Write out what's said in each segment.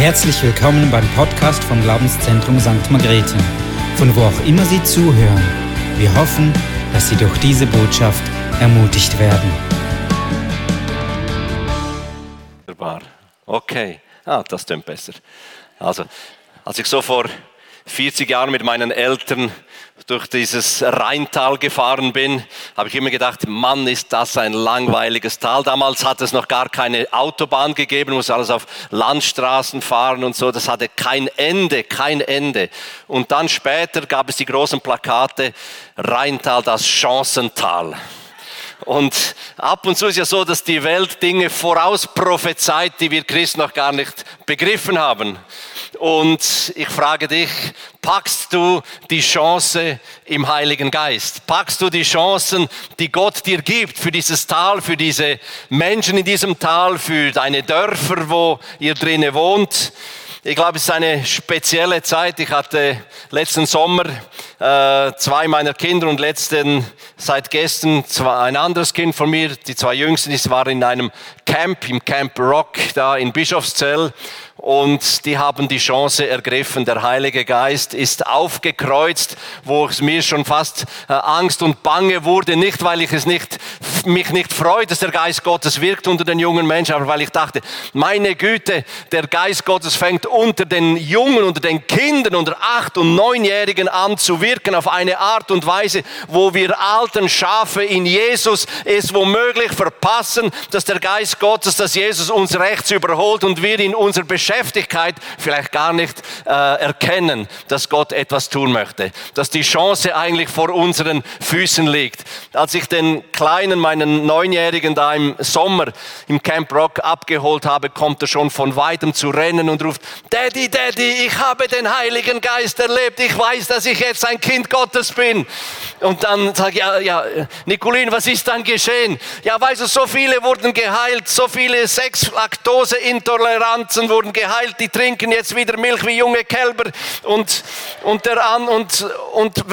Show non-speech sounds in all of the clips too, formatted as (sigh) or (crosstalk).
Herzlich willkommen beim Podcast vom Glaubenszentrum St. Margrethe, von wo auch immer Sie zuhören. Wir hoffen, dass Sie durch diese Botschaft ermutigt werden. Wunderbar. Okay. Ah, das klingt besser. Also, als ich so vor 40 Jahren mit meinen Eltern durch dieses Rheintal gefahren bin, habe ich immer gedacht, Mann, ist das ein langweiliges Tal. Damals hat es noch gar keine Autobahn gegeben, muss alles auf Landstraßen fahren und so. Das hatte kein Ende, kein Ende. Und dann später gab es die großen Plakate, Rheintal, das Chancental. Und ab und zu ist ja so, dass die Welt Dinge voraus prophezeit, die wir Christen noch gar nicht begriffen haben. Und ich frage dich, packst du die Chance im Heiligen Geist? Packst du die Chancen, die Gott dir gibt für dieses Tal, für diese Menschen in diesem Tal, für deine Dörfer, wo ihr drinnen wohnt? Ich glaube, es ist eine spezielle Zeit. Ich hatte letzten Sommer äh, zwei meiner Kinder und letzten, seit gestern zwei, ein anderes Kind von mir, die zwei Jüngsten, die waren in einem Camp, im Camp Rock, da in Bischofszell und die haben die Chance ergriffen. Der Heilige Geist ist aufgekreuzt, wo es mir schon fast äh, Angst und Bange wurde, nicht weil ich es nicht, mich nicht freue, dass der Geist Gottes wirkt unter den jungen Menschen, aber weil ich dachte, meine Güte, der Geist Gottes fängt unter den Jungen, unter den Kindern, unter acht und neunjährigen an zu wirken auf eine Art und Weise, wo wir alten Schafe in Jesus es womöglich verpassen, dass der Geist Gottes, dass Jesus uns rechts überholt und wir in unser Beschäftigung Geschäftigkeit vielleicht gar nicht äh, erkennen, dass Gott etwas tun möchte, dass die Chance eigentlich vor unseren Füßen liegt. Als ich den Kleinen, meinen Neunjährigen da im Sommer im Camp Rock abgeholt habe, kommt er schon von weitem zu rennen und ruft, Daddy, Daddy, ich habe den Heiligen Geist erlebt, ich weiß, dass ich jetzt ein Kind Gottes bin. Und dann sage ich, ja, ja, Nicolin, was ist dann geschehen? Ja, weißt du, so viele wurden geheilt, so viele Sex-Laktose-Intoleranzen wurden geheilt die trinken jetzt wieder Milch wie junge Kälber und, und der an und, und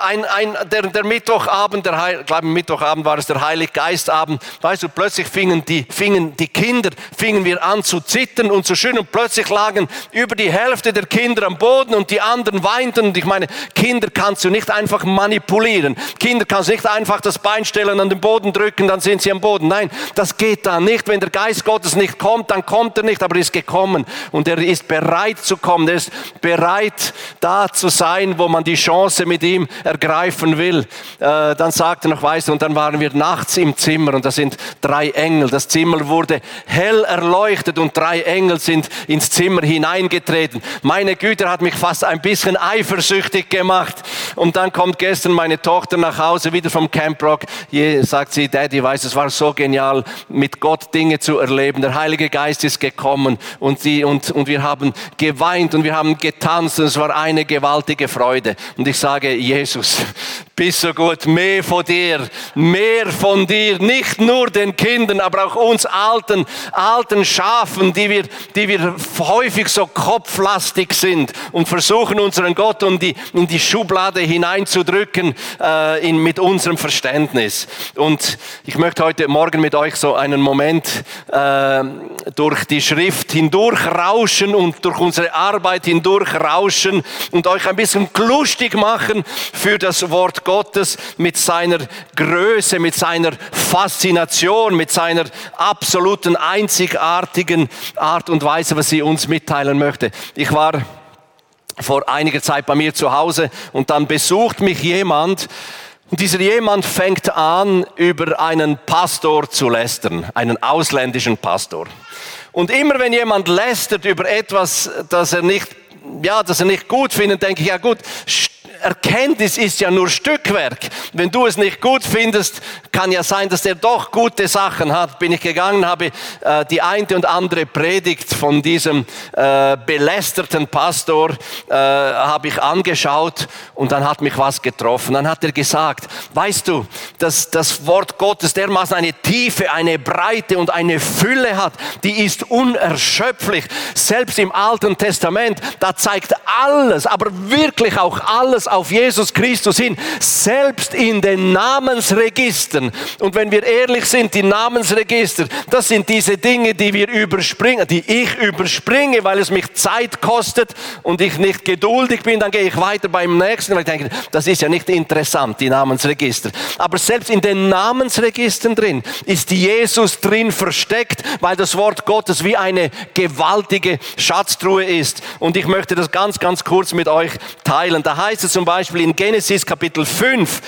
ein, ein, der, der Mittwochabend, der Heil, glaube Mittwochabend war es der Heiliggeistabend, weißt du, plötzlich fingen die, fingen die Kinder, fingen wir an zu zittern und zu schön und plötzlich lagen über die Hälfte der Kinder am Boden und die anderen weinten und ich meine, Kinder kannst du nicht einfach manipulieren, Kinder kannst du nicht einfach das Bein stellen, an den Boden drücken, dann sind sie am Boden, nein, das geht da nicht, wenn der Geist Gottes nicht kommt, dann kommt er nicht, aber er ist gekommen und er ist bereit zu kommen. Er ist bereit, da zu sein, wo man die Chance mit ihm ergreifen will. Äh, dann sagte noch, weißt du, und dann waren wir nachts im Zimmer und da sind drei Engel. Das Zimmer wurde hell erleuchtet und drei Engel sind ins Zimmer hineingetreten. Meine Güte hat mich fast ein bisschen eifersüchtig gemacht. Und dann kommt gestern meine Tochter nach Hause, wieder vom Camp Rock. Je, sagt sie, Daddy, weiß, es war so genial, mit Gott Dinge zu erleben. Der Heilige Geist ist gekommen und die und, und wir haben geweint und wir haben getanzt und es war eine gewaltige Freude. Und ich sage, Jesus, (laughs) bist so gut, mehr von dir, mehr von dir, nicht nur den Kindern, aber auch uns alten, alten Schafen, die wir, die wir häufig so kopflastig sind und versuchen unseren Gott um die, in die Schublade hineinzudrücken äh, in, mit unserem Verständnis. Und ich möchte heute Morgen mit euch so einen Moment äh, durch die Schrift hindurch rauschen und durch unsere Arbeit hindurch rauschen und euch ein bisschen lustig machen für das Wort Gottes mit seiner Größe, mit seiner Faszination, mit seiner absoluten einzigartigen Art und Weise, was sie uns mitteilen möchte. Ich war vor einiger Zeit bei mir zu Hause und dann besucht mich jemand, und dieser jemand fängt an, über einen Pastor zu lästern, einen ausländischen Pastor. Und immer wenn jemand lästert über etwas, das er nicht, ja, das er nicht gut findet, denke ich, ja gut, Erkenntnis ist ja nur Stückwerk. Wenn du es nicht gut findest, kann ja sein, dass er doch gute Sachen hat. Bin ich gegangen, habe äh, die eine und andere Predigt von diesem äh, belästerten Pastor äh, habe ich angeschaut und dann hat mich was getroffen. Dann hat er gesagt, weißt du, dass das Wort Gottes dermaßen eine Tiefe, eine Breite und eine Fülle hat, die ist unerschöpflich. Selbst im Alten Testament, da zeigt alles, aber wirklich auch alles auf Jesus Christus hin, selbst in den Namensregistern. Und wenn wir ehrlich sind, die Namensregister, das sind diese Dinge, die wir überspringen, die ich überspringe, weil es mich Zeit kostet und ich nicht geduldig bin, dann gehe ich weiter beim nächsten, weil ich denke, das ist ja nicht interessant, die Namensregister. Aber selbst in den Namensregistern drin ist Jesus drin versteckt, weil das Wort Gottes wie eine gewaltige Schatztruhe ist. Und ich möchte das ganz, ganz kurz mit euch teilen. Da heißt es zum Beispiel in Genesis Kapitel 5,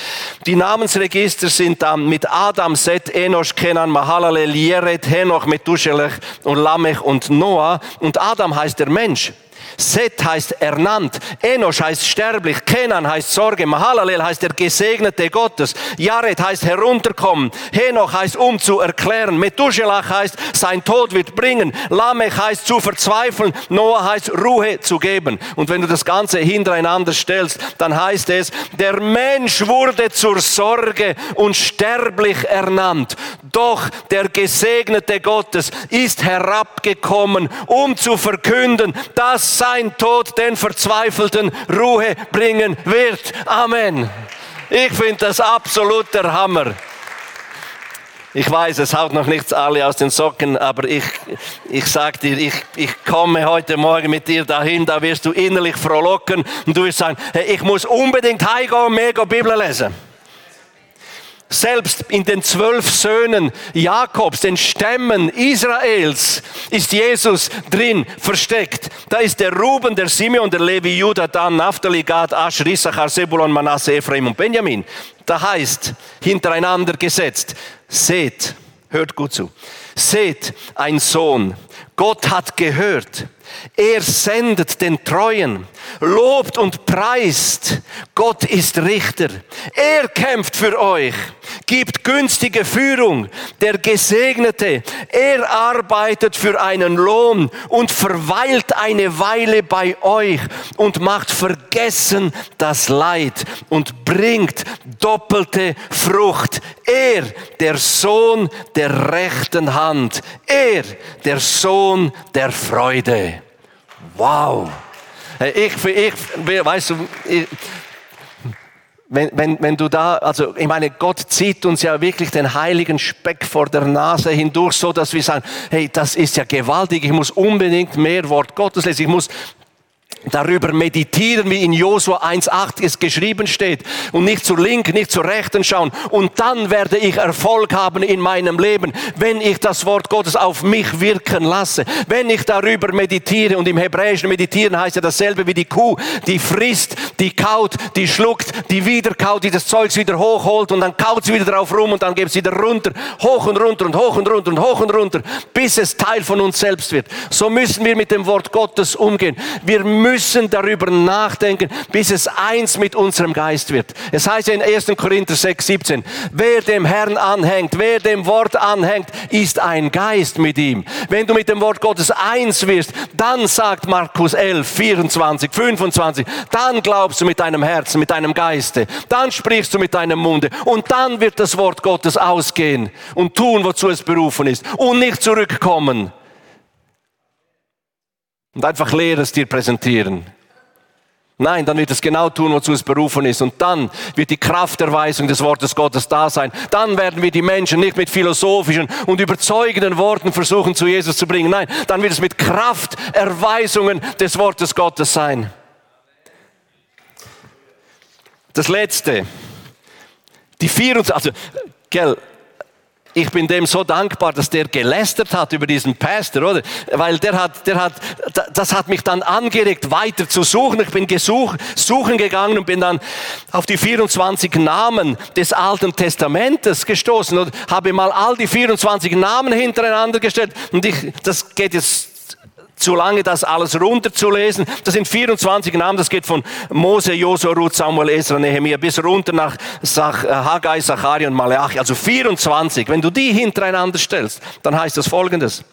die Namensregister sind dann mit Adam, Seth, Enosh, Kenan, Mahalalel, Jered, Henoch, Methuselah und Lamech und Noah. Und Adam heißt der Mensch. Seth heißt ernannt, Enosh heißt sterblich, Kenan heißt Sorge, Mahalalel heißt der Gesegnete Gottes, Jared heißt herunterkommen, Henoch heißt um zu erklären, Methuselah heißt sein Tod wird bringen, Lamech heißt zu verzweifeln, Noah heißt Ruhe zu geben. Und wenn du das Ganze hintereinander stellst, dann heißt es, der Mensch wurde zur Sorge und sterblich ernannt. Doch der Gesegnete Gottes ist herabgekommen, um zu verkünden, dass sein Tod den Verzweifelten Ruhe bringen wird. Amen. Ich finde das absolut der Hammer. Ich weiß, es haut noch nichts alle aus den Socken, aber ich, ich sag dir, ich, ich komme heute Morgen mit dir dahin, da wirst du innerlich frohlocken und du wirst sagen, hey, ich muss unbedingt heimgehen und mehr Bibel lesen. Selbst in den zwölf Söhnen Jakobs, den Stämmen Israels, ist Jesus drin versteckt. Da ist der Ruben, der Simeon, der Levi, Judah, Dan, Naphtali, Gad, Asher, Issachar, Sebulon, Manasse, Ephraim und Benjamin. Da heißt, hintereinander gesetzt, seht, hört gut zu, seht, ein Sohn, Gott hat gehört, er sendet den Treuen, lobt und preist. Gott ist Richter. Er kämpft für euch, gibt günstige Führung. Der Gesegnete, er arbeitet für einen Lohn und verweilt eine Weile bei euch und macht vergessen das Leid und bringt doppelte Frucht. Er, der Sohn der rechten Hand. Er, der Sohn der Freude. Wow. Ich, ich, weißt du, ich, wenn, wenn, wenn du da, also ich meine, Gott zieht uns ja wirklich den heiligen Speck vor der Nase hindurch, so dass wir sagen, hey, das ist ja gewaltig, ich muss unbedingt mehr Wort Gottes lesen, ich muss darüber meditieren, wie in Josua 1.8 es geschrieben steht und nicht zur linken, nicht zur rechten schauen. Und dann werde ich Erfolg haben in meinem Leben, wenn ich das Wort Gottes auf mich wirken lasse, wenn ich darüber meditiere. Und im Hebräischen meditieren heißt ja dasselbe wie die Kuh, die frisst, die kaut, die schluckt, die wieder kaut, die das Zeugs wieder hochholt und dann kaut sie wieder drauf rum und dann gibt es wieder runter, hoch und runter und hoch und runter und hoch und runter, bis es Teil von uns selbst wird. So müssen wir mit dem Wort Gottes umgehen. Wir müssen müssen darüber nachdenken, bis es eins mit unserem Geist wird. Es heißt in 1. Korinther 6, 17, wer dem Herrn anhängt, wer dem Wort anhängt, ist ein Geist mit ihm. Wenn du mit dem Wort Gottes eins wirst, dann sagt Markus 11, 24, 25, dann glaubst du mit deinem Herzen, mit deinem Geiste, dann sprichst du mit deinem Munde und dann wird das Wort Gottes ausgehen und tun, wozu es berufen ist und nicht zurückkommen und einfach Leeres dir präsentieren. Nein, dann wird es genau tun, wozu es berufen ist. Und dann wird die Krafterweisung des Wortes Gottes da sein. Dann werden wir die Menschen nicht mit philosophischen und überzeugenden Worten versuchen, zu Jesus zu bringen. Nein, dann wird es mit Krafterweisungen des Wortes Gottes sein. Das Letzte. Die 24, also, gell, ich bin dem so dankbar, dass der gelästert hat über diesen Pastor, oder? Weil der hat, der hat, das hat mich dann angeregt, weiter zu suchen. Ich bin gesuch, suchen gegangen und bin dann auf die 24 Namen des Alten Testamentes gestoßen und habe mal all die 24 Namen hintereinander gestellt. Und ich, das geht jetzt zu lange, das alles runterzulesen. Das sind 24 Namen, das geht von Mose, Josua, Ruth, Samuel, Esra, Nehemiah bis runter nach Sach, äh, Haggai, Zachariah und Malachi. Also 24. Wenn du die hintereinander stellst, dann heißt das folgendes.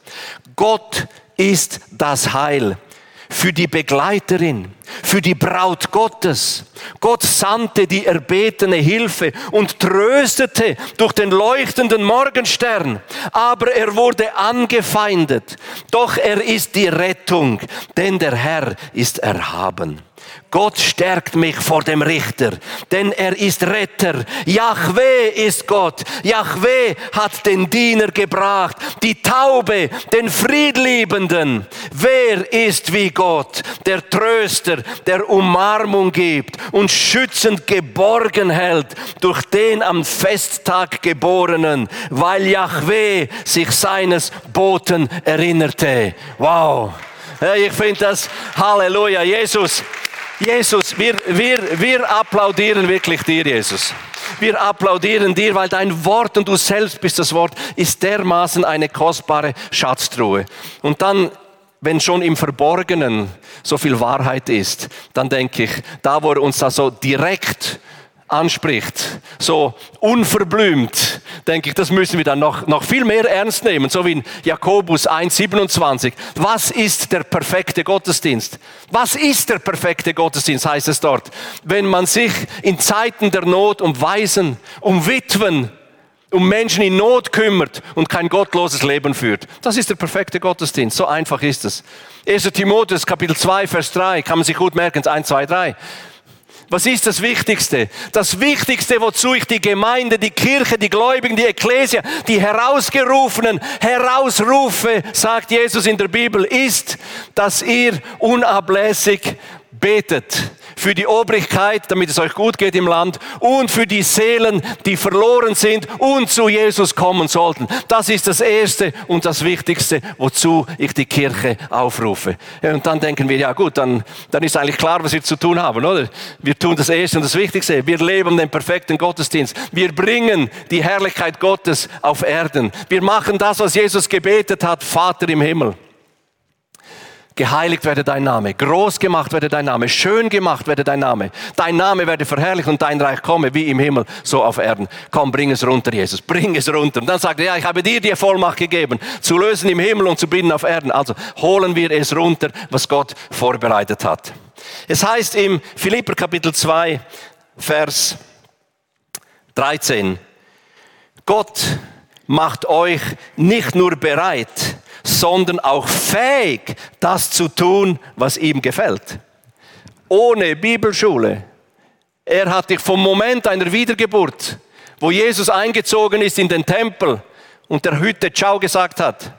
Gott ist das Heil für die Begleiterin, für die Braut Gottes. Gott sandte die erbetene Hilfe und tröstete durch den leuchtenden Morgenstern. Aber er wurde angefeindet. Doch er ist die Rettung, denn der Herr ist erhaben. Gott stärkt mich vor dem Richter, denn er ist Retter. Yahweh ist Gott. Yahweh hat den Diener gebracht, die Taube, den Friedliebenden. Wer ist wie Gott, der Tröster, der Umarmung gibt und schützend geborgen hält durch den am Festtag Geborenen, weil Yahweh sich seines Boten erinnerte. Wow. Ich finde das, Halleluja, Jesus. Jesus, wir, wir, wir applaudieren wirklich dir, Jesus. Wir applaudieren dir, weil dein Wort und du selbst bist das Wort, ist dermaßen eine kostbare Schatztruhe. Und dann, wenn schon im Verborgenen so viel Wahrheit ist, dann denke ich, da wo er uns da so direkt anspricht, so unverblümt, denke ich, das müssen wir dann noch, noch viel mehr ernst nehmen, so wie in Jakobus 1,27. Was ist der perfekte Gottesdienst? Was ist der perfekte Gottesdienst, heißt es dort? Wenn man sich in Zeiten der Not um Waisen, um Witwen, um Menschen in Not kümmert und kein gottloses Leben führt. Das ist der perfekte Gottesdienst. So einfach ist es. 1. Timotheus Kapitel 2, Vers 3, kann man sich gut merken, 1, 2, 3. Was ist das Wichtigste? Das Wichtigste, wozu ich die Gemeinde, die Kirche, die Gläubigen, die Ekklesia, die Herausgerufenen herausrufe, sagt Jesus in der Bibel, ist, dass ihr unablässig betet für die Obrigkeit, damit es euch gut geht im Land und für die Seelen, die verloren sind und zu Jesus kommen sollten. Das ist das Erste und das Wichtigste, wozu ich die Kirche aufrufe. Und dann denken wir, ja gut, dann, dann ist eigentlich klar, was wir zu tun haben, oder? Wir tun das Erste und das Wichtigste. Wir leben den perfekten Gottesdienst. Wir bringen die Herrlichkeit Gottes auf Erden. Wir machen das, was Jesus gebetet hat, Vater im Himmel. Geheiligt werde dein Name, groß gemacht werde dein Name, schön gemacht werde dein Name. Dein Name werde verherrlicht und dein Reich komme wie im Himmel, so auf Erden. Komm, bring es runter, Jesus, bring es runter. Und dann sagt er, ja, ich habe dir die Vollmacht gegeben, zu lösen im Himmel und zu binden auf Erden. Also holen wir es runter, was Gott vorbereitet hat. Es heißt im Philipper Kapitel 2, Vers 13, Gott macht euch nicht nur bereit, sondern auch fähig, das zu tun, was ihm gefällt. Ohne Bibelschule. Er hat dich vom Moment einer Wiedergeburt, wo Jesus eingezogen ist in den Tempel und der Hütte Ciao gesagt hat,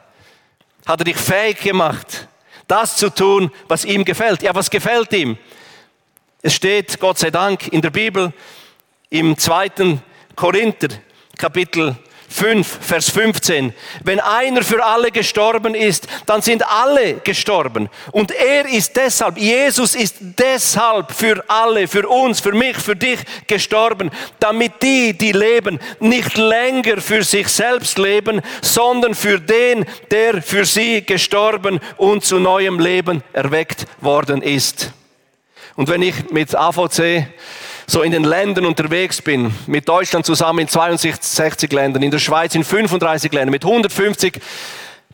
hat er dich fähig gemacht, das zu tun, was ihm gefällt. Ja, was gefällt ihm? Es steht, Gott sei Dank, in der Bibel im zweiten Korinther Kapitel 5, Vers 15. Wenn einer für alle gestorben ist, dann sind alle gestorben. Und er ist deshalb, Jesus ist deshalb für alle, für uns, für mich, für dich gestorben, damit die, die leben, nicht länger für sich selbst leben, sondern für den, der für sie gestorben und zu neuem Leben erweckt worden ist. Und wenn ich mit AVC so in den Ländern unterwegs bin, mit Deutschland zusammen in 62 Ländern, in der Schweiz in 35 Ländern, mit 150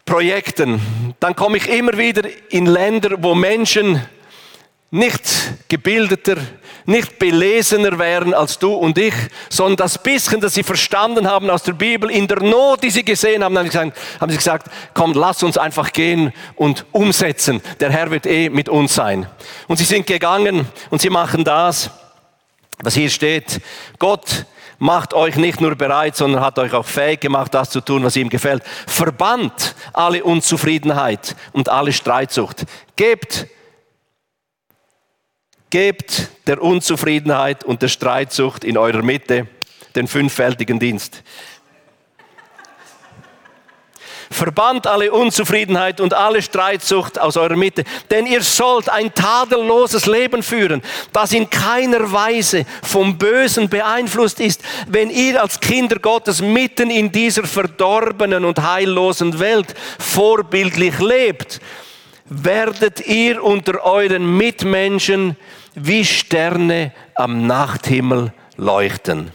Projekten, dann komme ich immer wieder in Länder, wo Menschen nicht gebildeter, nicht belesener wären als du und ich, sondern das bisschen, das sie verstanden haben aus der Bibel, in der Not, die sie gesehen haben, haben sie gesagt, komm, lass uns einfach gehen und umsetzen. Der Herr wird eh mit uns sein. Und sie sind gegangen und sie machen das was hier steht, Gott macht euch nicht nur bereit, sondern hat euch auch fähig gemacht, das zu tun, was ihm gefällt. Verbannt alle Unzufriedenheit und alle Streitsucht. Gebt, gebt der Unzufriedenheit und der Streitsucht in eurer Mitte den fünffältigen Dienst. Verbannt alle Unzufriedenheit und alle Streitsucht aus eurer Mitte. Denn ihr sollt ein tadelloses Leben führen, das in keiner Weise vom Bösen beeinflusst ist, wenn ihr als Kinder Gottes mitten in dieser verdorbenen und heillosen Welt vorbildlich lebt. Werdet ihr unter euren Mitmenschen wie Sterne am Nachthimmel leuchten.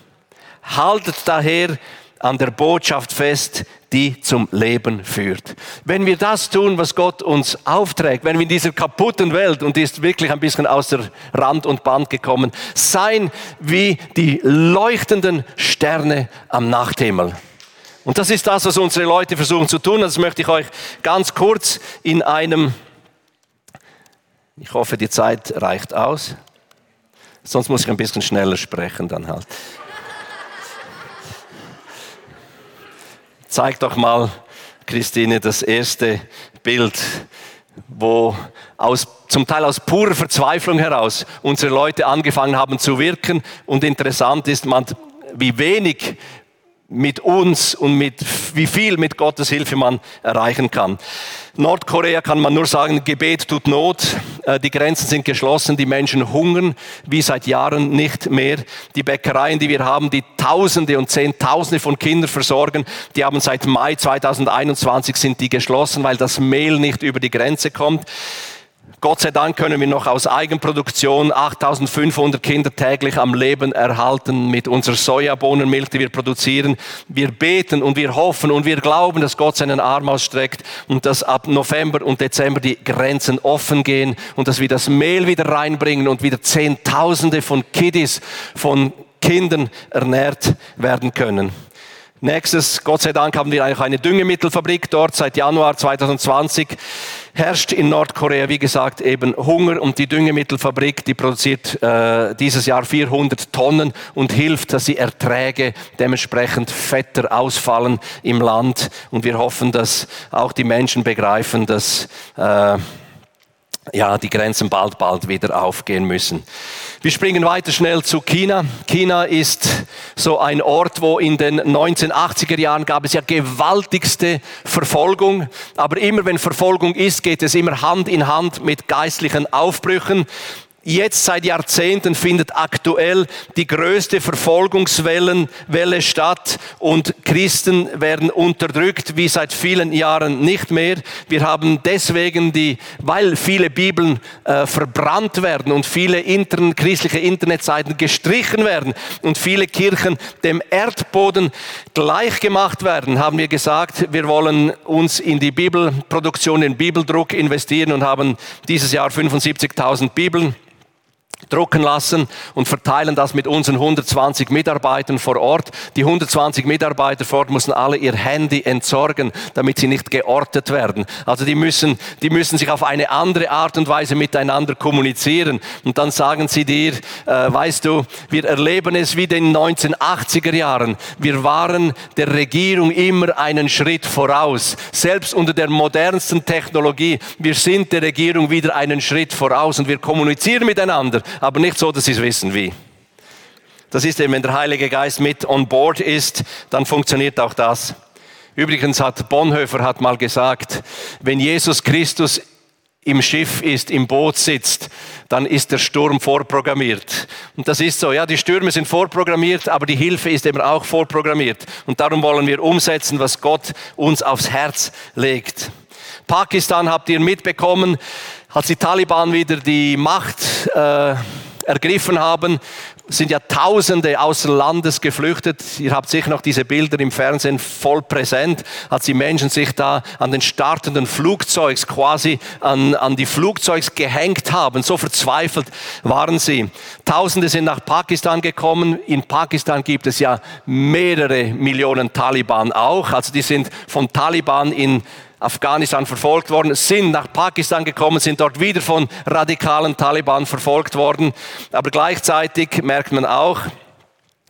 Haltet daher an der Botschaft fest, die zum Leben führt. Wenn wir das tun, was Gott uns aufträgt, wenn wir in dieser kaputten Welt, und die ist wirklich ein bisschen außer Rand und Band gekommen, sein wie die leuchtenden Sterne am Nachthimmel. Und das ist das, was unsere Leute versuchen zu tun. Das möchte ich euch ganz kurz in einem, ich hoffe, die Zeit reicht aus. Sonst muss ich ein bisschen schneller sprechen dann halt. Zeig doch mal, Christine, das erste Bild, wo aus, zum Teil aus purer Verzweiflung heraus unsere Leute angefangen haben zu wirken. Und interessant ist, man, wie wenig mit uns und mit wie viel mit Gottes Hilfe man erreichen kann. Nordkorea kann man nur sagen, Gebet tut Not, äh, die Grenzen sind geschlossen, die Menschen hungern wie seit Jahren nicht mehr. Die Bäckereien, die wir haben, die Tausende und Zehntausende von Kindern versorgen, die haben seit Mai 2021 sind die geschlossen, weil das Mehl nicht über die Grenze kommt. Gott sei Dank können wir noch aus Eigenproduktion 8500 Kinder täglich am Leben erhalten mit unserer Sojabohnenmilch, die wir produzieren. Wir beten und wir hoffen und wir glauben, dass Gott seinen Arm ausstreckt und dass ab November und Dezember die Grenzen offen gehen und dass wir das Mehl wieder reinbringen und wieder Zehntausende von Kiddies, von Kindern ernährt werden können. Nächstes, Gott sei Dank haben wir eigentlich eine Düngemittelfabrik dort seit Januar 2020 herrscht in Nordkorea, wie gesagt, eben Hunger und die Düngemittelfabrik, die produziert äh, dieses Jahr 400 Tonnen und hilft, dass die Erträge dementsprechend fetter ausfallen im Land. Und wir hoffen, dass auch die Menschen begreifen, dass äh, ja, die Grenzen bald, bald wieder aufgehen müssen. Wir springen weiter schnell zu China. China ist so ein Ort, wo in den 1980er Jahren gab es ja gewaltigste Verfolgung. Aber immer wenn Verfolgung ist, geht es immer Hand in Hand mit geistlichen Aufbrüchen. Jetzt seit Jahrzehnten findet aktuell die größte Verfolgungswelle statt und Christen werden unterdrückt wie seit vielen Jahren nicht mehr. Wir haben deswegen die, weil viele Bibeln äh, verbrannt werden und viele intern, christliche Internetseiten gestrichen werden und viele Kirchen dem Erdboden gleichgemacht werden, haben wir gesagt, wir wollen uns in die Bibelproduktion, in Bibeldruck investieren und haben dieses Jahr 75.000 Bibeln drucken lassen und verteilen das mit unseren 120 Mitarbeitern vor Ort. Die 120 Mitarbeiter vor Ort müssen alle ihr Handy entsorgen, damit sie nicht geortet werden. Also die müssen, die müssen sich auf eine andere Art und Weise miteinander kommunizieren. Und dann sagen sie dir, äh, weißt du, wir erleben es wie in den 1980er Jahren. Wir waren der Regierung immer einen Schritt voraus. Selbst unter der modernsten Technologie. Wir sind der Regierung wieder einen Schritt voraus und wir kommunizieren miteinander aber nicht so, dass sie es wissen wie. Das ist eben, wenn der Heilige Geist mit on board ist, dann funktioniert auch das. Übrigens hat Bonhoeffer hat mal gesagt, wenn Jesus Christus im Schiff ist, im Boot sitzt, dann ist der Sturm vorprogrammiert. Und das ist so, ja, die Stürme sind vorprogrammiert, aber die Hilfe ist eben auch vorprogrammiert. Und darum wollen wir umsetzen, was Gott uns aufs Herz legt. Pakistan habt ihr mitbekommen, als die Taliban wieder die Macht äh, ergriffen haben, sind ja Tausende außer Landes geflüchtet. Ihr habt sicher noch diese Bilder im Fernsehen voll präsent, als die Menschen sich da an den startenden Flugzeugs quasi an, an die Flugzeugs gehängt haben. So verzweifelt waren sie. Tausende sind nach Pakistan gekommen. In Pakistan gibt es ja mehrere Millionen Taliban auch. Also die sind vom Taliban in Afghanistan verfolgt worden, sind nach Pakistan gekommen, sind dort wieder von radikalen Taliban verfolgt worden. Aber gleichzeitig merkt man auch,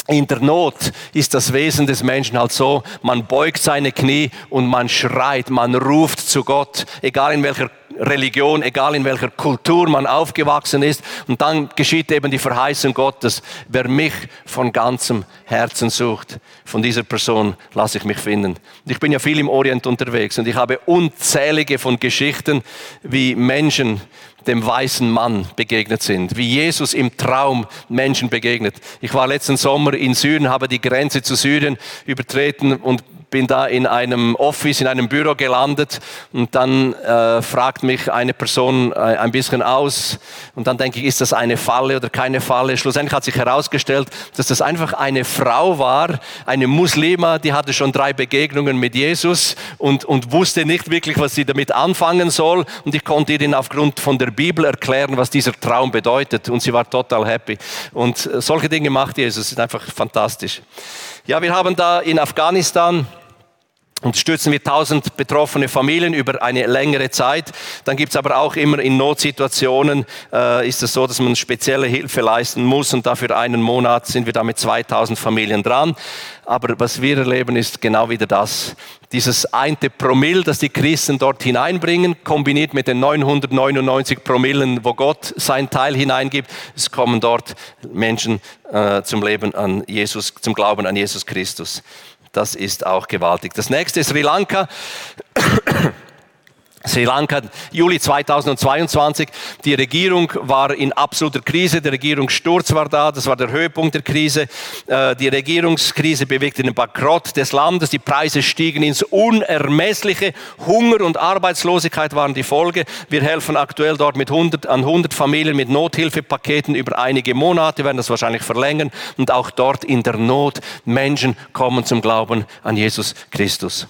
in der Not ist das Wesen des Menschen halt so, man beugt seine Knie und man schreit, man ruft zu Gott, egal in welcher Religion, egal in welcher Kultur man aufgewachsen ist. Und dann geschieht eben die Verheißung Gottes, wer mich von ganzem Herzen sucht, von dieser Person lasse ich mich finden. Ich bin ja viel im Orient unterwegs und ich habe unzählige von Geschichten, wie Menschen dem weißen Mann begegnet sind, wie Jesus im Traum Menschen begegnet. Ich war letzten Sommer in Syrien, habe die Grenze zu Syrien übertreten und bin da in einem Office, in einem Büro gelandet und dann äh, fragt mich eine Person äh, ein bisschen aus und dann denke ich, ist das eine Falle oder keine Falle? Schlussendlich hat sich herausgestellt, dass das einfach eine Frau war, eine Muslima, die hatte schon drei Begegnungen mit Jesus und, und wusste nicht wirklich, was sie damit anfangen soll und ich konnte ihnen aufgrund von der Bibel erklären, was dieser Traum bedeutet und sie war total happy. Und äh, solche Dinge macht Jesus, ist einfach fantastisch. Ja, wir haben da in Afghanistan unterstützen wir tausend betroffene Familien über eine längere Zeit. Dann gibt es aber auch immer in Notsituationen, äh, ist es so, dass man spezielle Hilfe leisten muss und dafür einen Monat sind wir da mit 2000 Familien dran. Aber was wir erleben, ist genau wieder das. Dieses eine Promille, das die Christen dort hineinbringen, kombiniert mit den 999 Promillen, wo Gott sein Teil hineingibt, es kommen dort Menschen äh, zum Leben an Jesus, zum Glauben an Jesus Christus. Das ist auch gewaltig. Das nächste ist Sri Lanka. Sri Lanka, Juli 2022. Die Regierung war in absoluter Krise. Der Regierungssturz war da. Das war der Höhepunkt der Krise. Äh, die Regierungskrise bewegte den Bankrott des Landes. Die Preise stiegen ins Unermessliche. Hunger und Arbeitslosigkeit waren die Folge. Wir helfen aktuell dort mit 100, an 100 Familien mit Nothilfepaketen über einige Monate, werden das wahrscheinlich verlängern. Und auch dort in der Not Menschen kommen zum Glauben an Jesus Christus.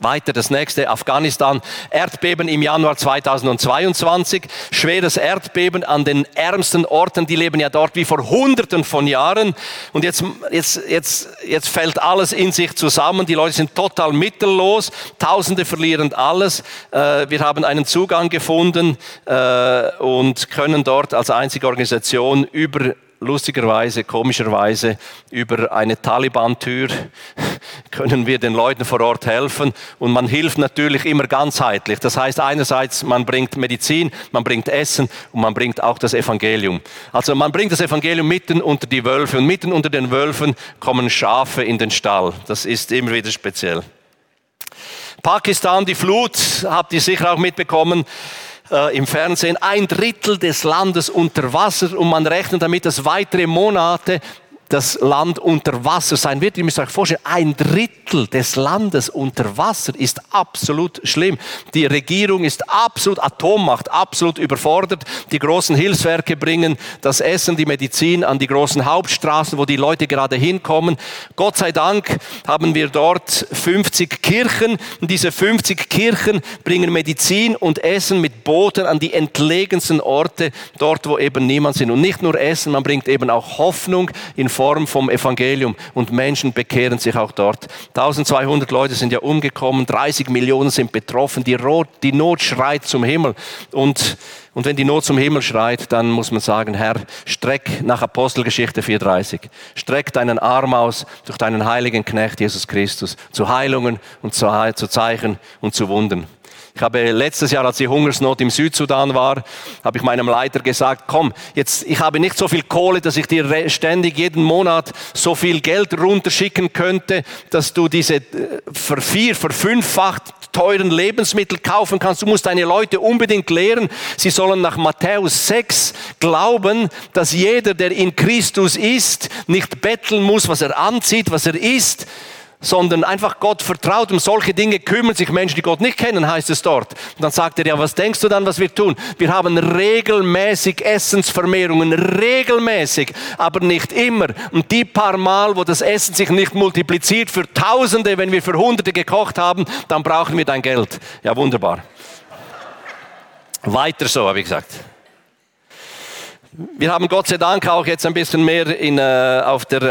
Weiter das nächste, Afghanistan, Erdbeben im Januar 2022, schweres Erdbeben an den ärmsten Orten, die leben ja dort wie vor Hunderten von Jahren. Und jetzt, jetzt, jetzt, jetzt fällt alles in sich zusammen, die Leute sind total mittellos, Tausende verlieren alles, äh, wir haben einen Zugang gefunden äh, und können dort als einzige Organisation über lustigerweise, komischerweise über eine Taliban-Tür (laughs) können wir den Leuten vor Ort helfen und man hilft natürlich immer ganzheitlich. Das heißt einerseits, man bringt Medizin, man bringt Essen und man bringt auch das Evangelium. Also man bringt das Evangelium mitten unter die Wölfe und mitten unter den Wölfen kommen Schafe in den Stall. Das ist immer wieder speziell. Pakistan, die Flut, habt ihr sicher auch mitbekommen äh, im Fernsehen, ein Drittel des Landes unter Wasser und man rechnet damit, dass weitere Monate das Land unter Wasser sein wird. Ihr müsst euch vorstellen, ein Drittel des Landes unter Wasser ist absolut schlimm. Die Regierung ist absolut Atommacht, absolut überfordert. Die großen Hilfswerke bringen das Essen, die Medizin an die großen Hauptstraßen, wo die Leute gerade hinkommen. Gott sei Dank haben wir dort 50 Kirchen. Und diese 50 Kirchen bringen Medizin und Essen mit Booten an die entlegensten Orte, dort wo eben niemand sind. Und nicht nur Essen, man bringt eben auch Hoffnung in Form vom Evangelium und Menschen bekehren sich auch dort. 1200 Leute sind ja umgekommen, 30 Millionen sind betroffen, die, Not, die Not schreit zum Himmel und und wenn die Not zum Himmel schreit, dann muss man sagen, Herr, streck nach Apostelgeschichte 4.30, streck deinen Arm aus durch deinen heiligen Knecht Jesus Christus zu Heilungen und zu Zeichen und zu Wunden. Ich habe letztes Jahr, als die Hungersnot im Südsudan war, habe ich meinem Leiter gesagt, komm, jetzt, ich habe nicht so viel Kohle, dass ich dir ständig jeden Monat so viel Geld runterschicken könnte, dass du diese äh, vervier, verfünffacht teuren Lebensmittel kaufen kannst. Du musst deine Leute unbedingt lehren, sie sollen nach Matthäus 6 glauben, dass jeder, der in Christus ist, nicht betteln muss, was er anzieht, was er isst, sondern einfach Gott vertraut. Um solche Dinge kümmern sich Menschen, die Gott nicht kennen, heißt es dort. Und dann sagt er, ja, was denkst du dann, was wir tun? Wir haben regelmäßig Essensvermehrungen, regelmäßig, aber nicht immer. Und die paar Mal, wo das Essen sich nicht multipliziert für Tausende, wenn wir für Hunderte gekocht haben, dann brauchen wir dein Geld. Ja, wunderbar. Weiter so, habe ich gesagt. Wir haben Gott sei Dank auch jetzt ein bisschen mehr in, äh, auf der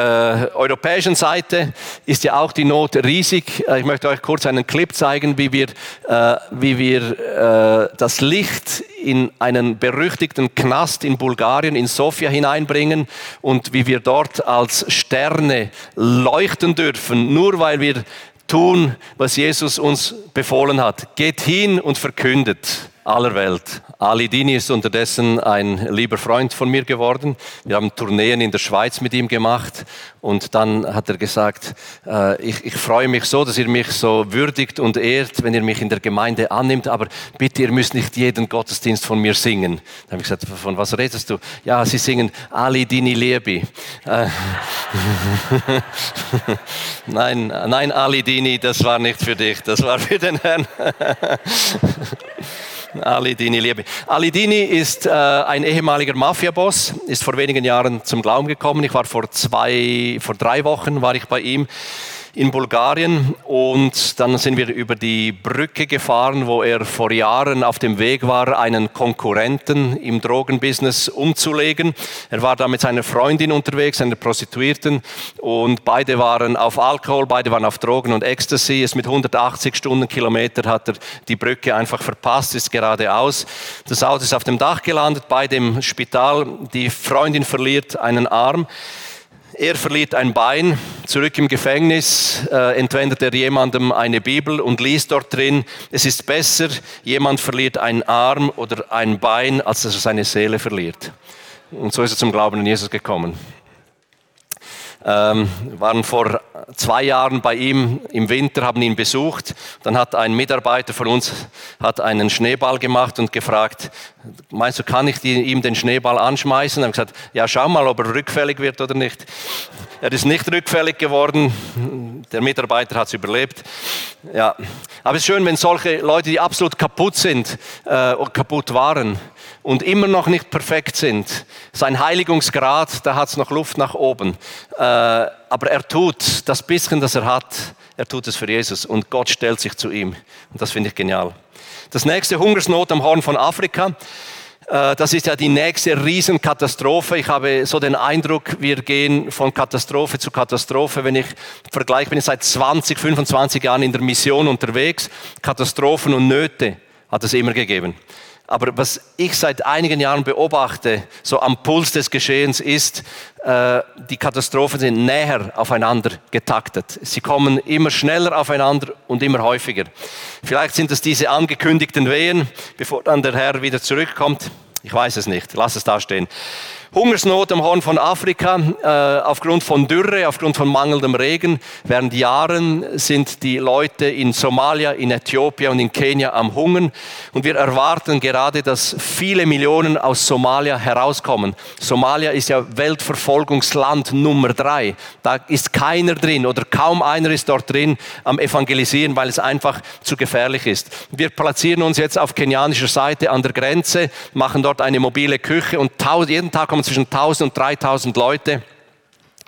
äh, europäischen Seite, ist ja auch die Not riesig. Äh, ich möchte euch kurz einen Clip zeigen, wie wir, äh, wie wir äh, das Licht in einen berüchtigten Knast in Bulgarien, in Sofia hineinbringen und wie wir dort als Sterne leuchten dürfen, nur weil wir tun, was Jesus uns befohlen hat. Geht hin und verkündet aller Welt. Ali Dini ist unterdessen ein lieber Freund von mir geworden. Wir haben Tourneen in der Schweiz mit ihm gemacht und dann hat er gesagt, äh, ich, ich freue mich so, dass ihr mich so würdigt und ehrt, wenn ihr mich in der Gemeinde annimmt, aber bitte, ihr müsst nicht jeden Gottesdienst von mir singen. Dann habe ich gesagt, von was redest du? Ja, sie singen Ali Dini Liebi. Äh, (laughs) nein, nein, Ali Dini, das war nicht für dich, das war für den Herrn. (laughs) Ali Dini Liebe. Ali Dini ist äh, ein ehemaliger Mafiaboss, ist vor wenigen Jahren zum Glauben gekommen. Ich war vor zwei, vor drei Wochen war ich bei ihm. In Bulgarien und dann sind wir über die Brücke gefahren, wo er vor Jahren auf dem Weg war, einen Konkurrenten im Drogenbusiness umzulegen. Er war da mit seiner Freundin unterwegs, einer Prostituierten und beide waren auf Alkohol, beide waren auf Drogen und Ecstasy. Es mit 180 Stundenkilometer hat er die Brücke einfach verpasst, ist geradeaus. Das Auto ist auf dem Dach gelandet, bei dem Spital. Die Freundin verliert einen Arm. Er verliert ein Bein, zurück im Gefängnis äh, entwendet er jemandem eine Bibel und liest dort drin, es ist besser, jemand verliert einen Arm oder ein Bein, als dass er seine Seele verliert. Und so ist er zum Glauben an Jesus gekommen ähm, waren vor zwei Jahren bei ihm im Winter, haben ihn besucht. Dann hat ein Mitarbeiter von uns hat einen Schneeball gemacht und gefragt, meinst du, kann ich die, ihm den Schneeball anschmeißen? Dann haben gesagt, ja, schau mal, ob er rückfällig wird oder nicht. Er ist nicht rückfällig geworden. Der Mitarbeiter hat es überlebt. Ja, aber es ist schön, wenn solche Leute, die absolut kaputt sind äh, oder kaputt waren, und immer noch nicht perfekt sind. Sein Heiligungsgrad, da hat es noch Luft nach oben. Äh, aber er tut das bisschen, das er hat, er tut es für Jesus und Gott stellt sich zu ihm. Und das finde ich genial. Das nächste Hungersnot am Horn von Afrika. Äh, das ist ja die nächste Riesenkatastrophe. Ich habe so den Eindruck, wir gehen von Katastrophe zu Katastrophe. Wenn ich vergleiche, bin ich seit 20, 25 Jahren in der Mission unterwegs. Katastrophen und Nöte hat es immer gegeben. Aber was ich seit einigen Jahren beobachte, so am Puls des Geschehens, ist, äh, die Katastrophen sind näher aufeinander getaktet. Sie kommen immer schneller aufeinander und immer häufiger. Vielleicht sind es diese angekündigten Wehen, bevor dann der Herr wieder zurückkommt. Ich weiß es nicht. Lass es da stehen. Hungersnot am Horn von Afrika äh, aufgrund von Dürre, aufgrund von mangelndem Regen. Während Jahren sind die Leute in Somalia, in Äthiopien und in Kenia am Hungern. Und wir erwarten gerade, dass viele Millionen aus Somalia herauskommen. Somalia ist ja Weltverfolgungsland Nummer drei. Da ist keiner drin oder kaum einer ist dort drin am Evangelisieren, weil es einfach zu gefährlich ist. Wir platzieren uns jetzt auf kenianischer Seite an der Grenze, machen dort eine mobile Küche und jeden Tag kommen zwischen 1000 und 3000 Leute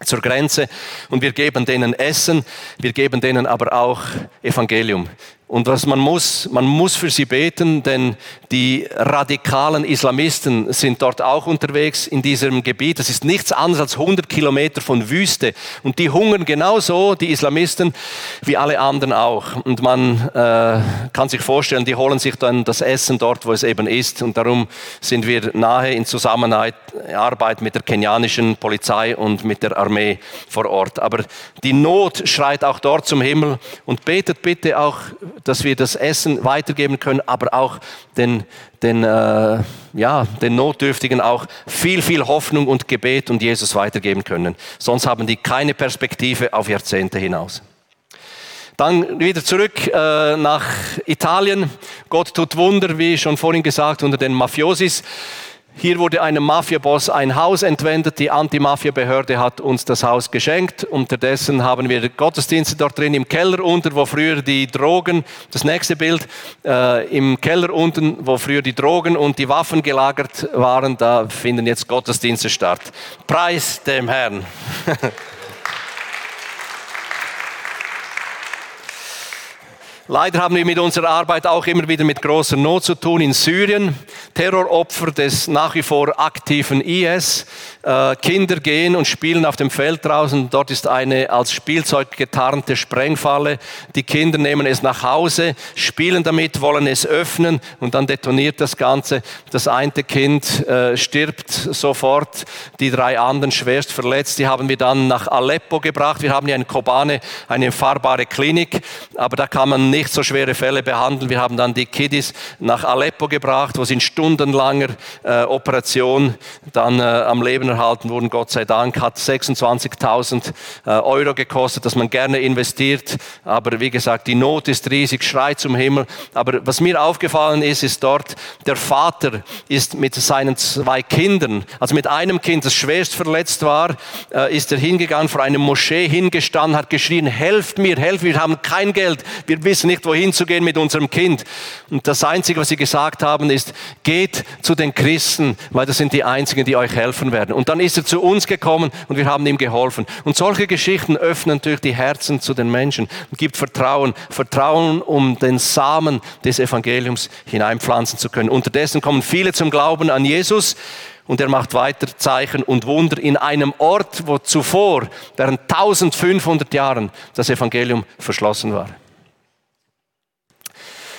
zur Grenze und wir geben denen Essen, wir geben denen aber auch Evangelium. Und was man muss, man muss für sie beten, denn die radikalen Islamisten sind dort auch unterwegs in diesem Gebiet. Das ist nichts anderes als 100 Kilometer von Wüste. Und die hungern genauso, die Islamisten, wie alle anderen auch. Und man äh, kann sich vorstellen, die holen sich dann das Essen dort, wo es eben ist. Und darum sind wir nahe in Zusammenarbeit mit der kenianischen Polizei und mit der Armee vor Ort. Aber die Not schreit auch dort zum Himmel. Und betet bitte auch dass wir das Essen weitergeben können, aber auch den, den, äh, ja, den Notdürftigen auch viel, viel Hoffnung und Gebet und Jesus weitergeben können. Sonst haben die keine Perspektive auf Jahrzehnte hinaus. Dann wieder zurück äh, nach Italien. Gott tut Wunder, wie schon vorhin gesagt, unter den Mafiosis. Hier wurde einem Mafiaboss ein Haus entwendet. Die Anti-Mafia-Behörde hat uns das Haus geschenkt. Unterdessen haben wir Gottesdienste dort drin im Keller unten, wo früher die Drogen, das nächste Bild, äh, im Keller unten, wo früher die Drogen und die Waffen gelagert waren, da finden jetzt Gottesdienste statt. Preis dem Herrn. (laughs) Leider haben wir mit unserer Arbeit auch immer wieder mit großer Not zu tun in Syrien. Terroropfer des nach wie vor aktiven IS. Äh, Kinder gehen und spielen auf dem Feld draußen. Dort ist eine als Spielzeug getarnte Sprengfalle. Die Kinder nehmen es nach Hause, spielen damit, wollen es öffnen und dann detoniert das Ganze. Das eine Kind äh, stirbt sofort, die drei anderen schwerst verletzt. Die haben wir dann nach Aleppo gebracht. Wir haben hier in Kobane eine fahrbare Klinik, aber da kann man nicht so schwere Fälle behandeln. Wir haben dann die Kiddies nach Aleppo gebracht, wo sie in stundenlanger äh, Operation dann äh, am Leben erhalten wurden. Gott sei Dank hat 26.000 äh, Euro gekostet, dass man gerne investiert. Aber wie gesagt, die Not ist riesig, schreit zum Himmel. Aber was mir aufgefallen ist, ist dort, der Vater ist mit seinen zwei Kindern, also mit einem Kind, das schwerst verletzt war, äh, ist er hingegangen, vor einer Moschee hingestanden, hat geschrien, helft mir, helft mir, wir haben kein Geld, wir wissen wussten nicht, wohin zu gehen mit unserem Kind. Und das Einzige, was sie gesagt haben, ist, geht zu den Christen, weil das sind die Einzigen, die euch helfen werden. Und dann ist er zu uns gekommen und wir haben ihm geholfen. Und solche Geschichten öffnen natürlich die Herzen zu den Menschen und gibt Vertrauen. Vertrauen, um den Samen des Evangeliums hineinpflanzen zu können. Unterdessen kommen viele zum Glauben an Jesus und er macht weiter Zeichen und Wunder in einem Ort, wo zuvor während 1500 Jahren das Evangelium verschlossen war.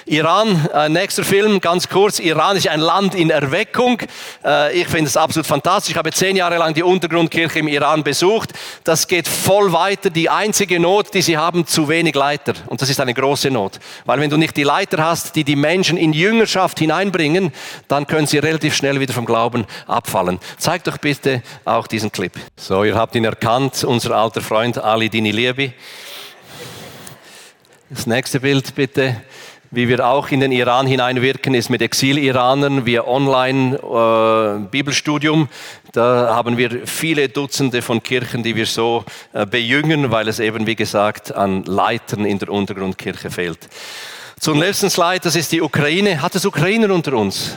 Iran, äh, nächster Film, ganz kurz. Iran ist ein Land in Erweckung. Äh, ich finde es absolut fantastisch. Ich habe zehn Jahre lang die Untergrundkirche im Iran besucht. Das geht voll weiter. Die einzige Not, die sie haben, zu wenig Leiter. Und das ist eine große Not. Weil wenn du nicht die Leiter hast, die die Menschen in Jüngerschaft hineinbringen, dann können sie relativ schnell wieder vom Glauben abfallen. Zeigt doch bitte auch diesen Clip. So, ihr habt ihn erkannt, unser alter Freund Ali Dini Liebi. Das nächste Bild bitte. Wie wir auch in den Iran hineinwirken, ist mit Exil-Iranern via Online-Bibelstudium. Äh, da haben wir viele Dutzende von Kirchen, die wir so äh, bejüngen, weil es eben, wie gesagt, an Leitern in der Untergrundkirche fehlt. Zum letzten Slide, das ist die Ukraine. Hat es Ukrainer unter uns?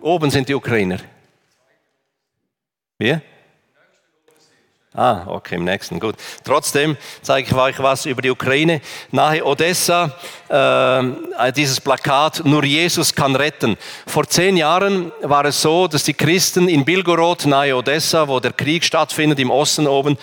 Oben sind die Ukrainer. Wie? Ah, okay, im nächsten, gut. Trotzdem zeige ich euch was über die Ukraine. Nahe Odessa, äh, dieses Plakat, nur Jesus kann retten. Vor zehn Jahren war es so, dass die Christen in Bilgorod, nahe Odessa, wo der Krieg stattfindet, im Osten oben,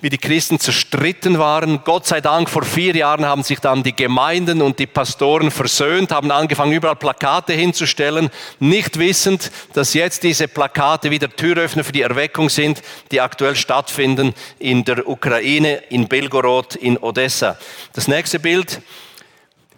wie die Christen zerstritten waren. Gott sei Dank, vor vier Jahren haben sich dann die Gemeinden und die Pastoren versöhnt, haben angefangen, überall Plakate hinzustellen, nicht wissend, dass jetzt diese Plakate wieder Türöffner für die Erweckung sind, die aktuell stattfinden in der Ukraine, in Belgorod, in Odessa. Das nächste Bild.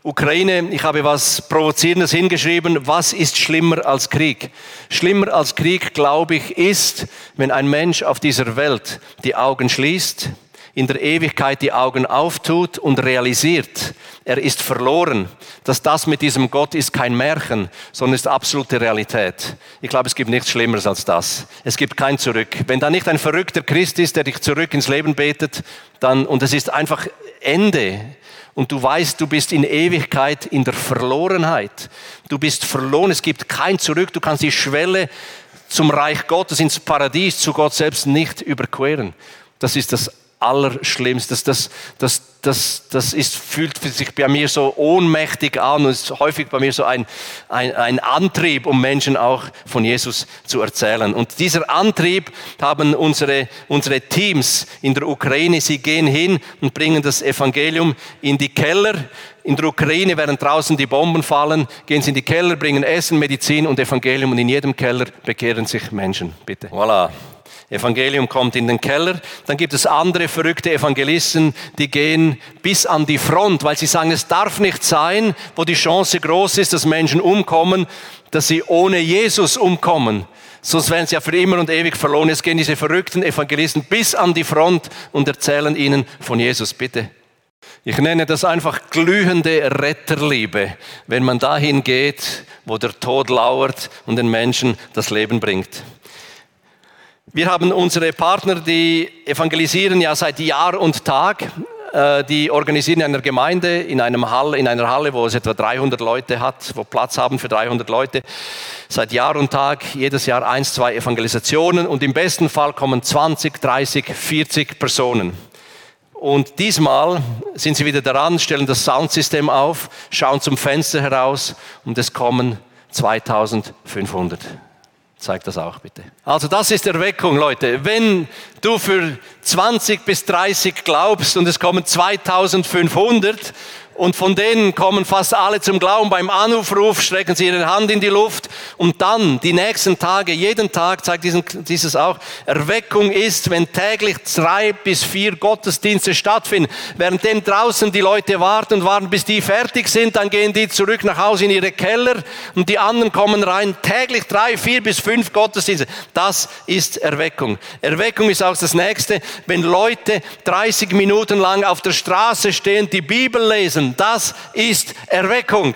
Ukraine, ich habe was Provozierendes hingeschrieben. Was ist schlimmer als Krieg? Schlimmer als Krieg, glaube ich, ist, wenn ein Mensch auf dieser Welt die Augen schließt, in der Ewigkeit die Augen auftut und realisiert, er ist verloren, dass das mit diesem Gott ist kein Märchen, sondern ist absolute Realität. Ich glaube, es gibt nichts Schlimmeres als das. Es gibt kein Zurück. Wenn da nicht ein verrückter Christ ist, der dich zurück ins Leben betet, dann, und es ist einfach Ende und du weißt, du bist in Ewigkeit in der Verlorenheit. Du bist verloren, es gibt kein Zurück, du kannst die Schwelle zum Reich Gottes, ins Paradies, zu Gott selbst nicht überqueren. Das ist das Allerschlimmste. Das, das, das, das, das ist, fühlt sich bei mir so ohnmächtig an und ist häufig bei mir so ein, ein, ein Antrieb, um Menschen auch von Jesus zu erzählen. Und dieser Antrieb haben unsere, unsere Teams in der Ukraine. Sie gehen hin und bringen das Evangelium in die Keller. In der Ukraine, während draußen die Bomben fallen, gehen sie in die Keller, bringen Essen, Medizin und Evangelium und in jedem Keller bekehren sich Menschen. Bitte. Voilà. Evangelium kommt in den Keller. Dann gibt es andere verrückte Evangelisten, die gehen bis an die Front, weil sie sagen, es darf nicht sein, wo die Chance groß ist, dass Menschen umkommen, dass sie ohne Jesus umkommen. Sonst werden sie ja für immer und ewig verloren. Jetzt gehen diese verrückten Evangelisten bis an die Front und erzählen ihnen von Jesus. Bitte. Ich nenne das einfach glühende Retterliebe, wenn man dahin geht, wo der Tod lauert und den Menschen das Leben bringt. Wir haben unsere Partner, die evangelisieren ja seit Jahr und Tag. Äh, die organisieren in einer Gemeinde, in, einem Hall, in einer Halle, wo es etwa 300 Leute hat, wo Platz haben für 300 Leute. Seit Jahr und Tag, jedes Jahr eins, zwei Evangelisationen und im besten Fall kommen 20, 30, 40 Personen. Und diesmal sind sie wieder daran, stellen das Soundsystem auf, schauen zum Fenster heraus und es kommen 2500. Zeig das auch bitte. Also das ist Erweckung, Leute. Wenn du für 20 bis 30 glaubst und es kommen 2500 und von denen kommen fast alle zum Glauben. Beim Anrufruf strecken sie ihre Hand in die Luft und dann die nächsten Tage, jeden Tag zeigt diesen, dieses auch, Erweckung ist, wenn täglich drei bis vier Gottesdienste stattfinden. Währenddem draußen die Leute warten und warten, bis die fertig sind, dann gehen die zurück nach Hause in ihre Keller und die anderen kommen rein. Täglich drei, vier bis fünf Gottesdienste. Das ist Erweckung. Erweckung ist auch das Nächste, wenn Leute 30 Minuten lang auf der Straße stehen, die Bibel lesen, das ist Erweckung.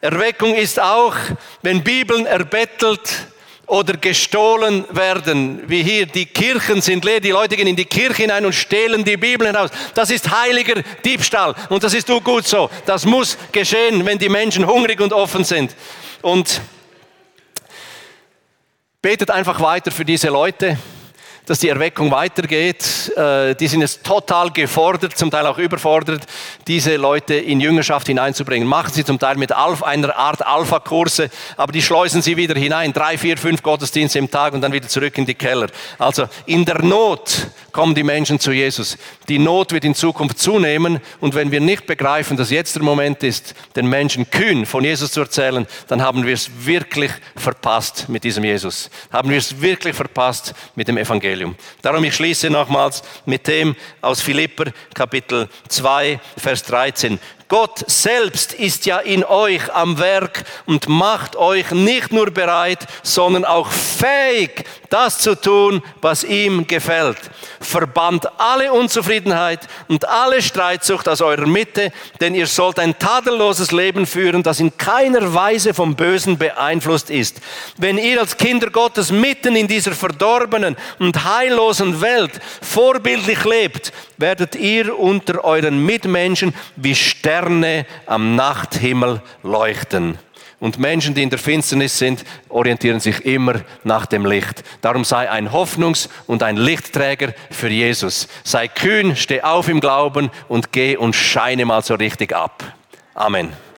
Erweckung ist auch, wenn Bibeln erbettelt oder gestohlen werden, wie hier, die Kirchen sind leer, die Leute gehen in die Kirche hinein und stehlen die Bibel hinaus. Das ist heiliger Diebstahl und das ist gut so. Das muss geschehen, wenn die Menschen hungrig und offen sind. Und betet einfach weiter für diese Leute dass die Erweckung weitergeht. Äh, die sind jetzt total gefordert, zum Teil auch überfordert, diese Leute in Jüngerschaft hineinzubringen. Machen sie zum Teil mit einer Art Alpha-Kurse, aber die schleusen sie wieder hinein. Drei, vier, fünf Gottesdienste im Tag und dann wieder zurück in die Keller. Also in der Not kommen die Menschen zu Jesus. Die Not wird in Zukunft zunehmen und wenn wir nicht begreifen, dass jetzt der Moment ist, den Menschen kühn von Jesus zu erzählen, dann haben wir es wirklich verpasst mit diesem Jesus. Haben wir es wirklich verpasst mit dem Evangelium. Darum ich schließe nochmals mit dem aus Philipper Kapitel 2, Vers 13. Gott selbst ist ja in euch am Werk und macht euch nicht nur bereit, sondern auch fähig, das zu tun, was ihm gefällt. Verbannt alle Unzufriedenheit und alle Streitsucht aus eurer Mitte, denn ihr sollt ein tadelloses Leben führen, das in keiner Weise vom Bösen beeinflusst ist. Wenn ihr als Kinder Gottes mitten in dieser verdorbenen und heillosen Welt vorbildlich lebt, werdet ihr unter euren Mitmenschen wie Sterne am Nachthimmel leuchten. Und Menschen, die in der Finsternis sind, orientieren sich immer nach dem Licht. Darum sei ein Hoffnungs- und ein Lichtträger für Jesus. Sei kühn, steh auf im Glauben und geh und scheine mal so richtig ab. Amen.